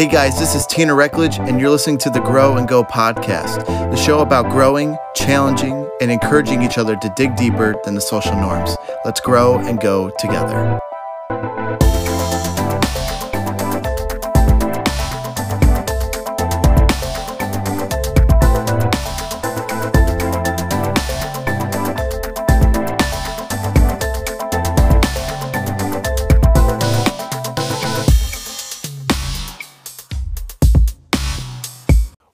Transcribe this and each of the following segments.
Hey guys, this is Tina Reckledge, and you're listening to the Grow and Go podcast, the show about growing, challenging, and encouraging each other to dig deeper than the social norms. Let's grow and go together.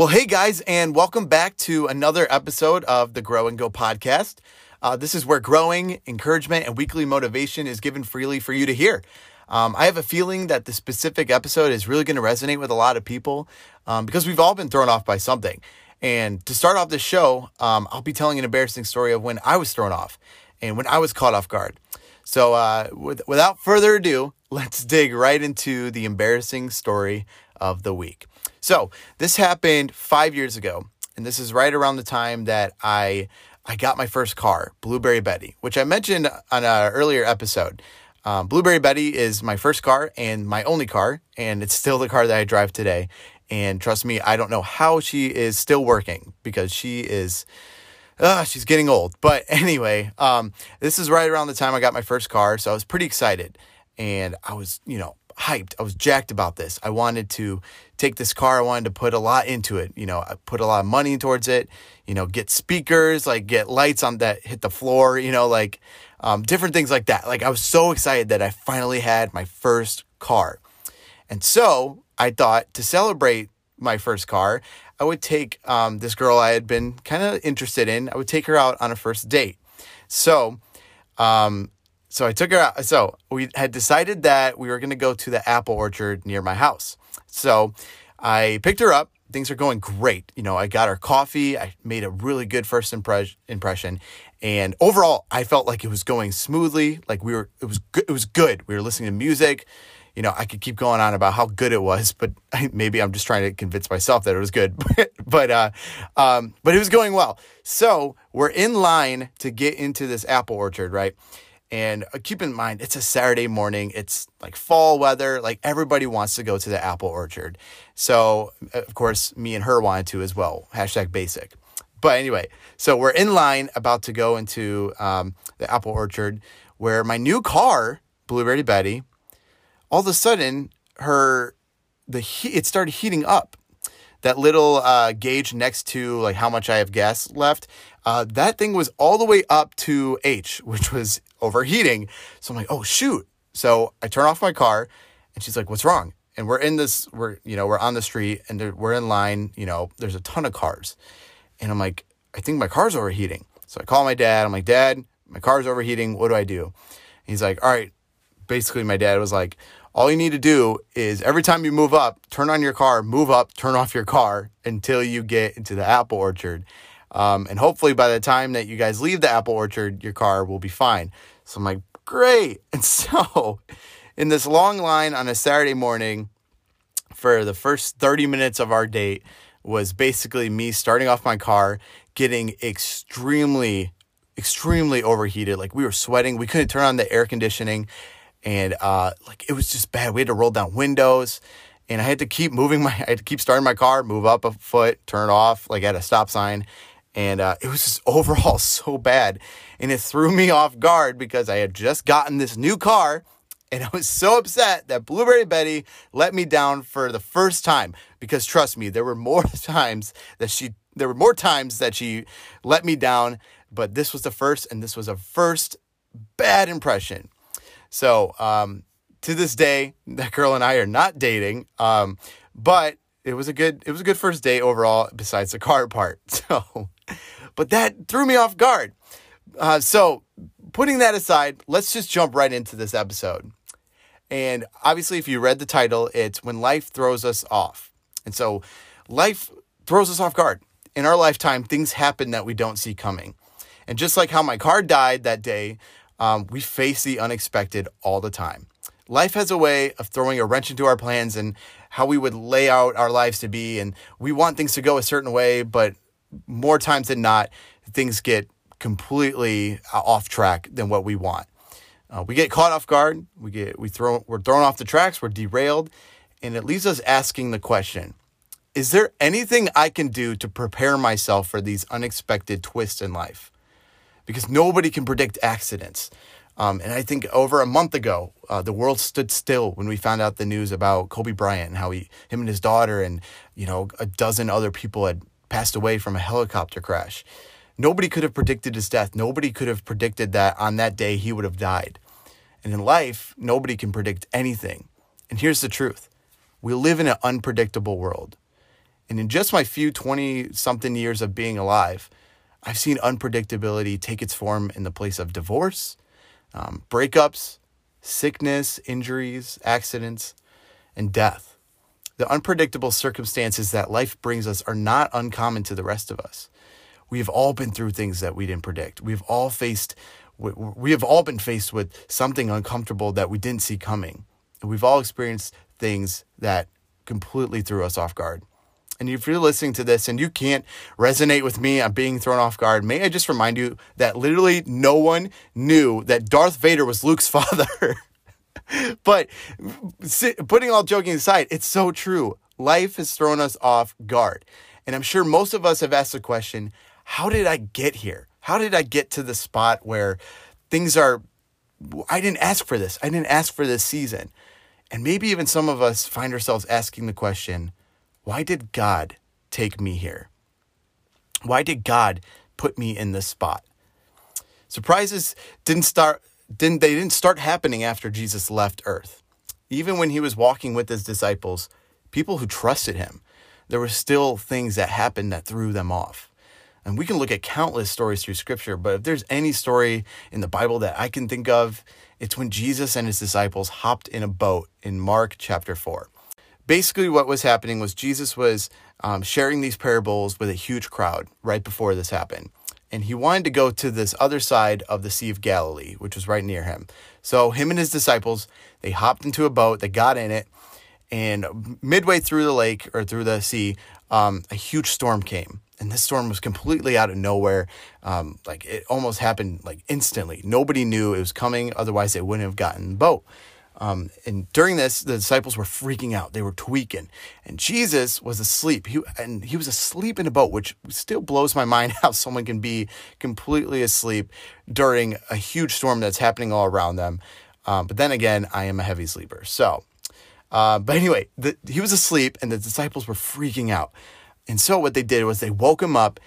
Well, hey guys, and welcome back to another episode of the Grow and Go podcast. Uh, this is where growing, encouragement, and weekly motivation is given freely for you to hear. Um, I have a feeling that the specific episode is really going to resonate with a lot of people um, because we've all been thrown off by something. And to start off this show, um, I'll be telling an embarrassing story of when I was thrown off and when I was caught off guard. So, uh, with, without further ado, let's dig right into the embarrassing story of the week. So this happened five years ago, and this is right around the time that I I got my first car, Blueberry Betty, which I mentioned on an earlier episode. Um, Blueberry Betty is my first car and my only car, and it's still the car that I drive today. And trust me, I don't know how she is still working because she is, uh, she's getting old. But anyway, um, this is right around the time I got my first car, so I was pretty excited, and I was, you know, hyped. I was jacked about this. I wanted to take this car. I wanted to put a lot into it. You know, I put a lot of money towards it. You know, get speakers, like get lights on that hit the floor. You know, like um, different things like that. Like I was so excited that I finally had my first car, and so I thought to celebrate my first car, I would take um, this girl I had been kind of interested in. I would take her out on a first date. So um, so I took her out. So we had decided that we were going to go to the apple orchard near my house. So I picked her up. Things are going great. You know, I got her coffee. I made a really good first impre- impression. And overall, I felt like it was going smoothly. Like we were, it was good. It was good. We were listening to music. You know, I could keep going on about how good it was, but maybe I'm just trying to convince myself that it was good. but, uh, um, but it was going well. So we're in line to get into this apple orchard, right? And uh, keep in mind, it's a Saturday morning. It's like fall weather. Like everybody wants to go to the apple orchard. So, uh, of course, me and her wanted to as well. Hashtag basic. But anyway, so we're in line about to go into um, the apple orchard where my new car, Blueberry Betty, all of a sudden, her, the heat, it started heating up that little uh, gauge next to like how much I have gas left, uh, that thing was all the way up to H, which was overheating. So I'm like, oh shoot. So I turn off my car, and she's like, what's wrong? And we're in this, we're you know we're on the street, and we're in line. You know, there's a ton of cars, and I'm like, I think my car's overheating. So I call my dad. I'm like, Dad, my car's overheating. What do I do? he's like, All right. Basically, my dad was like, all you need to do is every time you move up, turn on your car, move up, turn off your car until you get into the apple orchard. Um, and hopefully by the time that you guys leave the apple orchard, your car will be fine. So I'm like, great. And so in this long line on a Saturday morning for the first 30 minutes of our date was basically me starting off my car, getting extremely, extremely overheated. Like we were sweating. We couldn't turn on the air conditioning and uh, like it was just bad. We had to roll down windows, and I had to keep moving my. I had to keep starting my car, move up a foot, turn off, like at a stop sign, and uh, it was just overall so bad, and it threw me off guard because I had just gotten this new car. And I was so upset that Blueberry Betty let me down for the first time because trust me, there were more times that she there were more times that she let me down, but this was the first and this was a first bad impression. So um, to this day, that girl and I are not dating. Um, but it was a good it was a good first date overall. Besides the car part, so but that threw me off guard. Uh, so putting that aside, let's just jump right into this episode. And obviously, if you read the title, it's when life throws us off. And so life throws us off guard. In our lifetime, things happen that we don't see coming. And just like how my car died that day, um, we face the unexpected all the time. Life has a way of throwing a wrench into our plans and how we would lay out our lives to be. And we want things to go a certain way, but more times than not, things get completely uh, off track than what we want. Uh, we get caught off guard. We get we throw we're thrown off the tracks. We're derailed, And it leaves us asking the question Is there anything I can do to prepare myself for these unexpected twists in life? Because nobody can predict accidents. Um, and I think over a month ago, uh, the world stood still when we found out the news about Kobe Bryant and how he, him and his daughter, and you know, a dozen other people had passed away from a helicopter crash. Nobody could have predicted his death. Nobody could have predicted that on that day he would have died. And in life, nobody can predict anything. And here's the truth we live in an unpredictable world. And in just my few 20 something years of being alive, I've seen unpredictability take its form in the place of divorce, um, breakups, sickness, injuries, accidents, and death. The unpredictable circumstances that life brings us are not uncommon to the rest of us. We have all been through things that we didn't predict. We've all faced, we have all been faced with something uncomfortable that we didn't see coming. We've all experienced things that completely threw us off guard. And if you're listening to this and you can't resonate with me on being thrown off guard, may I just remind you that literally no one knew that Darth Vader was Luke's father. but putting all joking aside, it's so true. Life has thrown us off guard. And I'm sure most of us have asked the question how did I get here? How did I get to the spot where things are, I didn't ask for this. I didn't ask for this season. And maybe even some of us find ourselves asking the question why did God take me here? Why did God put me in this spot? Surprises didn't start didn't they didn't start happening after Jesus left earth. Even when he was walking with his disciples, people who trusted him, there were still things that happened that threw them off. And we can look at countless stories through scripture, but if there's any story in the Bible that I can think of, it's when Jesus and his disciples hopped in a boat in Mark chapter 4. Basically, what was happening was Jesus was um, sharing these parables with a huge crowd right before this happened and he wanted to go to this other side of the Sea of Galilee, which was right near him. So him and his disciples, they hopped into a boat, they got in it, and midway through the lake or through the sea, um, a huge storm came. And this storm was completely out of nowhere. Um, like it almost happened like instantly. Nobody knew it was coming. Otherwise, they wouldn't have gotten the boat. Um, and during this, the disciples were freaking out. They were tweaking. And Jesus was asleep. He, and he was asleep in a boat, which still blows my mind how someone can be completely asleep during a huge storm that's happening all around them. Um, but then again, I am a heavy sleeper. So, uh, but anyway, the, he was asleep and the disciples were freaking out. And so what they did was they woke him up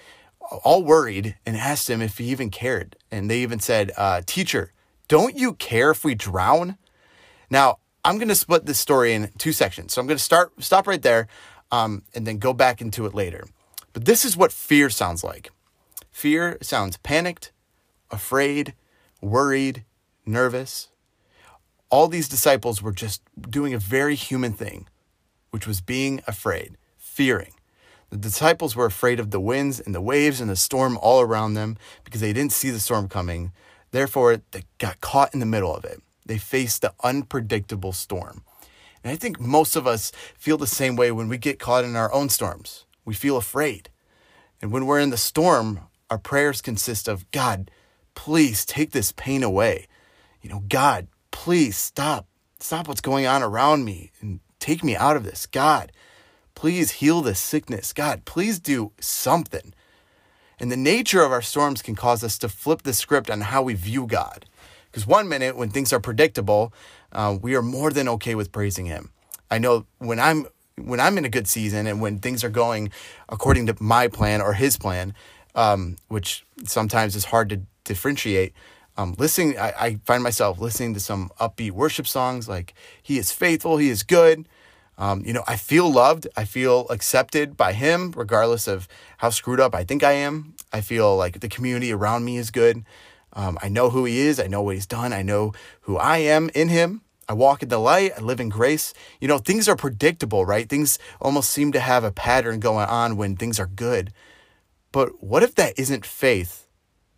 all worried and asked him if he even cared. And they even said, uh, Teacher, don't you care if we drown? Now, I'm going to split this story in two sections. So I'm going to start stop right there um, and then go back into it later. But this is what fear sounds like. Fear sounds panicked, afraid, worried, nervous. All these disciples were just doing a very human thing, which was being afraid, fearing. The disciples were afraid of the winds and the waves and the storm all around them because they didn't see the storm coming. Therefore, they got caught in the middle of it. They face the unpredictable storm. And I think most of us feel the same way when we get caught in our own storms. We feel afraid. And when we're in the storm, our prayers consist of God, please take this pain away. You know, God, please stop. Stop what's going on around me and take me out of this. God, please heal this sickness. God, please do something. And the nature of our storms can cause us to flip the script on how we view God. Because one minute, when things are predictable, uh, we are more than okay with praising Him. I know when I'm when I'm in a good season and when things are going according to my plan or His plan, um, which sometimes is hard to differentiate. Um, listening, I, I, find myself listening to some upbeat worship songs like "He is faithful, He is good." Um, you know, I feel loved. I feel accepted by Him, regardless of how screwed up I think I am. I feel like the community around me is good. Um, I know who he is. I know what he's done. I know who I am in him. I walk in the light. I live in grace. You know, things are predictable, right? Things almost seem to have a pattern going on when things are good. But what if that isn't faith,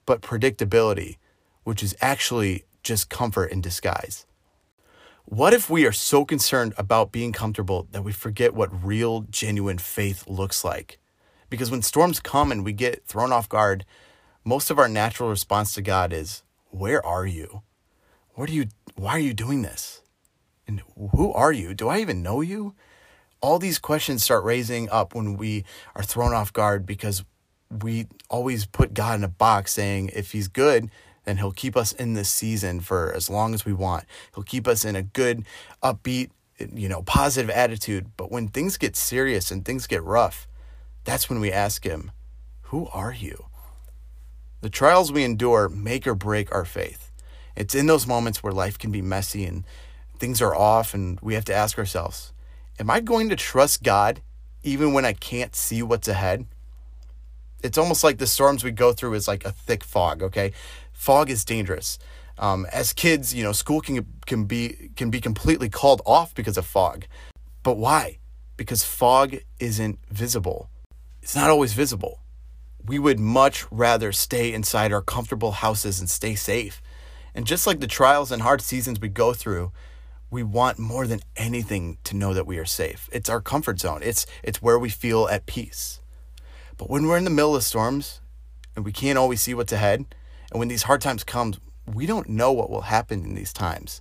but predictability, which is actually just comfort in disguise? What if we are so concerned about being comfortable that we forget what real, genuine faith looks like? Because when storms come and we get thrown off guard, most of our natural response to God is, Where are you? What are you why are you doing this? And who are you? Do I even know you? All these questions start raising up when we are thrown off guard because we always put God in a box saying if he's good, then he'll keep us in this season for as long as we want. He'll keep us in a good, upbeat, you know, positive attitude. But when things get serious and things get rough, that's when we ask him, Who are you? The trials we endure make or break our faith. It's in those moments where life can be messy and things are off, and we have to ask ourselves, Am I going to trust God even when I can't see what's ahead? It's almost like the storms we go through is like a thick fog, okay? Fog is dangerous. Um, as kids, you know, school can can be can be completely called off because of fog. But why? Because fog isn't visible. It's not always visible. We would much rather stay inside our comfortable houses and stay safe. And just like the trials and hard seasons we go through, we want more than anything to know that we are safe. It's our comfort zone. It's it's where we feel at peace. But when we're in the middle of storms and we can't always see what's ahead, and when these hard times come, we don't know what will happen in these times.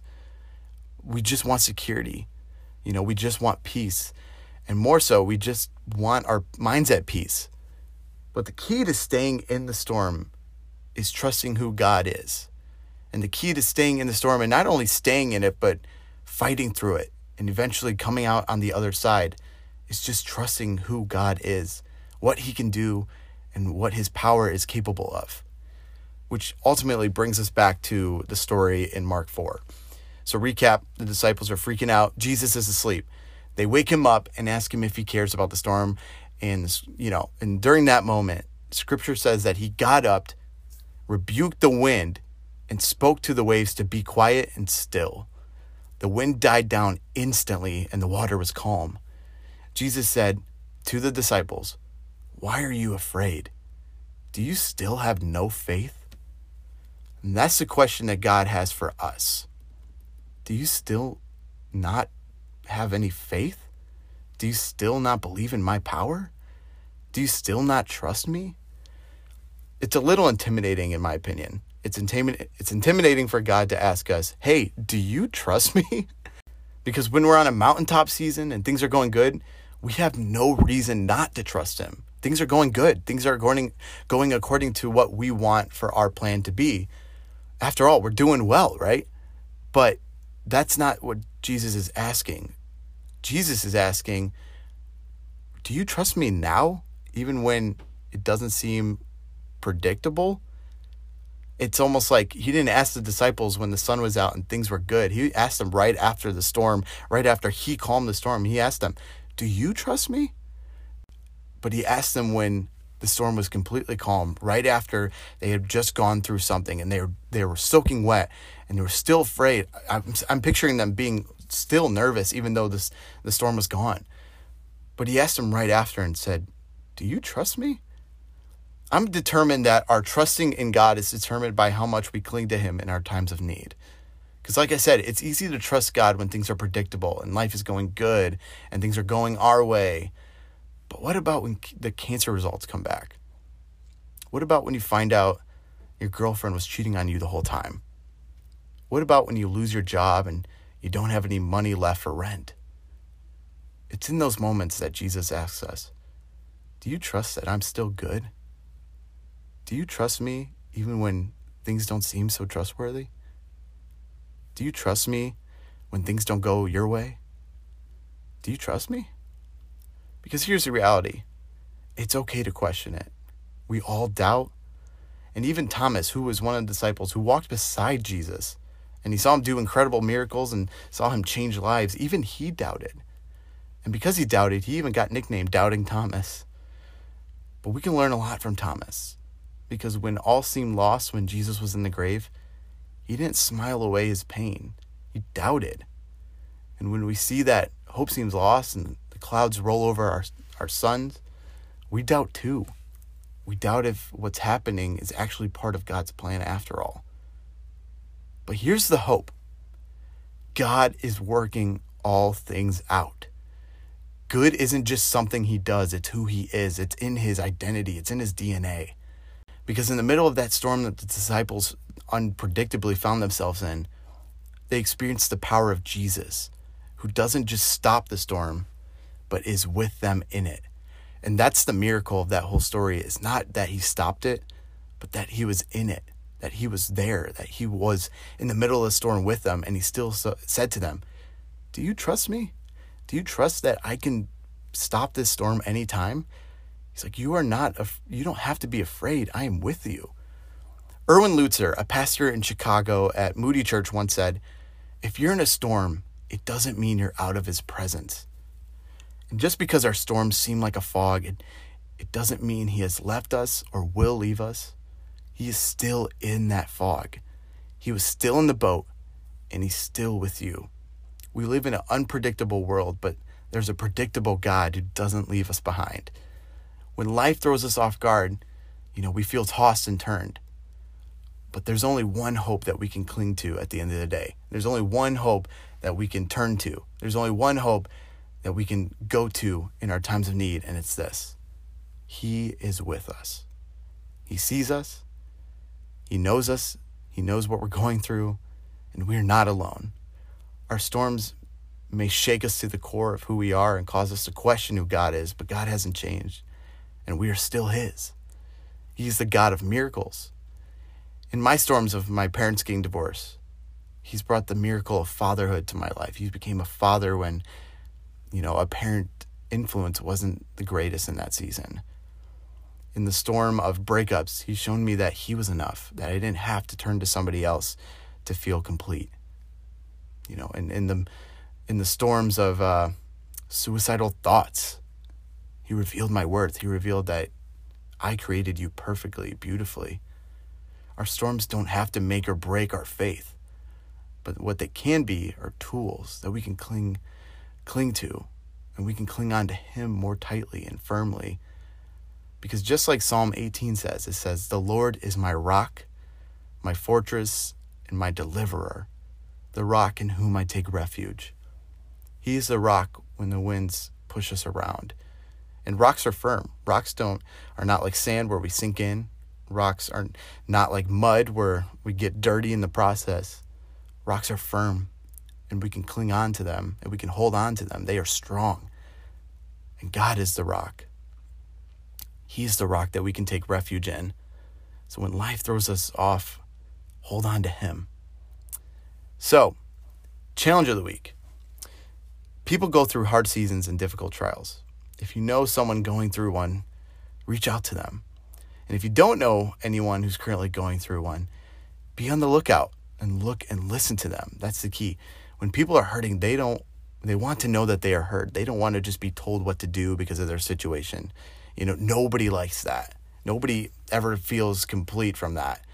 We just want security. You know, we just want peace. And more so, we just want our minds at peace. But the key to staying in the storm is trusting who God is. And the key to staying in the storm and not only staying in it, but fighting through it and eventually coming out on the other side is just trusting who God is, what He can do, and what His power is capable of which ultimately brings us back to the story in Mark 4. So, recap the disciples are freaking out. Jesus is asleep. They wake him up and ask him if he cares about the storm. And, you know, and during that moment, scripture says that he got up, rebuked the wind, and spoke to the waves to be quiet and still. The wind died down instantly and the water was calm. Jesus said to the disciples, Why are you afraid? Do you still have no faith? And that's the question that God has for us. Do you still not have any faith? Do you still not believe in my power? Do you still not trust me? It's a little intimidating, in my opinion. It's, it's intimidating for God to ask us, hey, do you trust me? because when we're on a mountaintop season and things are going good, we have no reason not to trust Him. Things are going good. Things are going, going according to what we want for our plan to be after all, we're doing well, right? But that's not what Jesus is asking. Jesus is asking, Do you trust me now, even when it doesn't seem predictable? It's almost like he didn't ask the disciples when the sun was out and things were good. He asked them right after the storm, right after he calmed the storm. He asked them, Do you trust me? But he asked them when the storm was completely calm right after they had just gone through something and they were they were soaking wet and they were still afraid. I'm, I'm picturing them being still nervous even though this the storm was gone. But he asked them right after and said, "Do you trust me?" I'm determined that our trusting in God is determined by how much we cling to him in our times of need. Because, like I said, it's easy to trust God when things are predictable and life is going good and things are going our way. But what about when the cancer results come back? What about when you find out your girlfriend was cheating on you the whole time? What about when you lose your job and you don't have any money left for rent? It's in those moments that Jesus asks us Do you trust that I'm still good? Do you trust me even when things don't seem so trustworthy? Do you trust me when things don't go your way? Do you trust me? Because here's the reality it's okay to question it. We all doubt. And even Thomas, who was one of the disciples who walked beside Jesus, and he saw him do incredible miracles and saw him change lives, even he doubted. And because he doubted, he even got nicknamed Doubting Thomas. But we can learn a lot from Thomas. Because when all seemed lost when Jesus was in the grave, he didn't smile away his pain. He doubted. And when we see that hope seems lost and the clouds roll over our, our suns, we doubt too. We doubt if what's happening is actually part of God's plan after all. But here's the hope God is working all things out. Good isn't just something he does, it's who he is. It's in his identity, it's in his DNA. Because in the middle of that storm that the disciples unpredictably found themselves in, they experienced the power of Jesus, who doesn't just stop the storm, but is with them in it. And that's the miracle of that whole story is not that he stopped it, but that he was in it, that he was there, that he was in the middle of the storm with them. And he still so, said to them, Do you trust me? Do you trust that I can stop this storm anytime? He's like, You are not, af- you don't have to be afraid. I am with you. Erwin Lutzer, a pastor in Chicago at Moody Church, once said, If you're in a storm, it doesn't mean you're out of his presence. And just because our storms seem like a fog, it, it doesn't mean he has left us or will leave us. He is still in that fog. He was still in the boat, and he's still with you. We live in an unpredictable world, but there's a predictable God who doesn't leave us behind. When life throws us off guard, you know, we feel tossed and turned. But there's only one hope that we can cling to at the end of the day. There's only one hope that we can turn to. There's only one hope that we can go to in our times of need, and it's this He is with us. He sees us, He knows us, He knows what we're going through, and we're not alone. Our storms may shake us to the core of who we are and cause us to question who God is, but God hasn't changed, and we are still His. He's the God of miracles. In my storms of my parents getting divorced, He's brought the miracle of fatherhood to my life. He became a father when, you know, a parent influence wasn't the greatest in that season. In the storm of breakups, He's shown me that He was enough, that I didn't have to turn to somebody else to feel complete. You know, and in the in the storms of uh, suicidal thoughts, He revealed my worth. He revealed that I created you perfectly, beautifully. Our storms don't have to make or break our faith, but what they can be are tools that we can cling cling to, and we can cling on to Him more tightly and firmly. Because just like Psalm 18 says, it says, The Lord is my rock, my fortress, and my deliverer, the rock in whom I take refuge. He is the rock when the winds push us around. And rocks are firm. Rocks don't are not like sand where we sink in. Rocks are not like mud where we get dirty in the process. Rocks are firm and we can cling on to them and we can hold on to them. They are strong. And God is the rock. He's the rock that we can take refuge in. So when life throws us off, hold on to Him. So, challenge of the week. People go through hard seasons and difficult trials. If you know someone going through one, reach out to them. And if you don't know anyone who's currently going through one, be on the lookout and look and listen to them. That's the key. When people are hurting, they don't they want to know that they are hurt. They don't want to just be told what to do because of their situation. You know, nobody likes that. Nobody ever feels complete from that.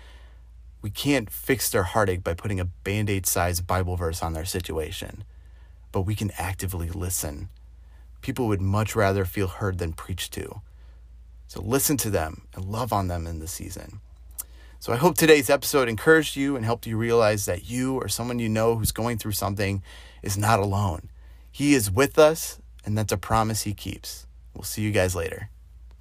We can't fix their heartache by putting a band aid sized Bible verse on their situation, but we can actively listen. People would much rather feel heard than preached to. So listen to them and love on them in the season. So I hope today's episode encouraged you and helped you realize that you or someone you know who's going through something is not alone. He is with us, and that's a promise he keeps. We'll see you guys later.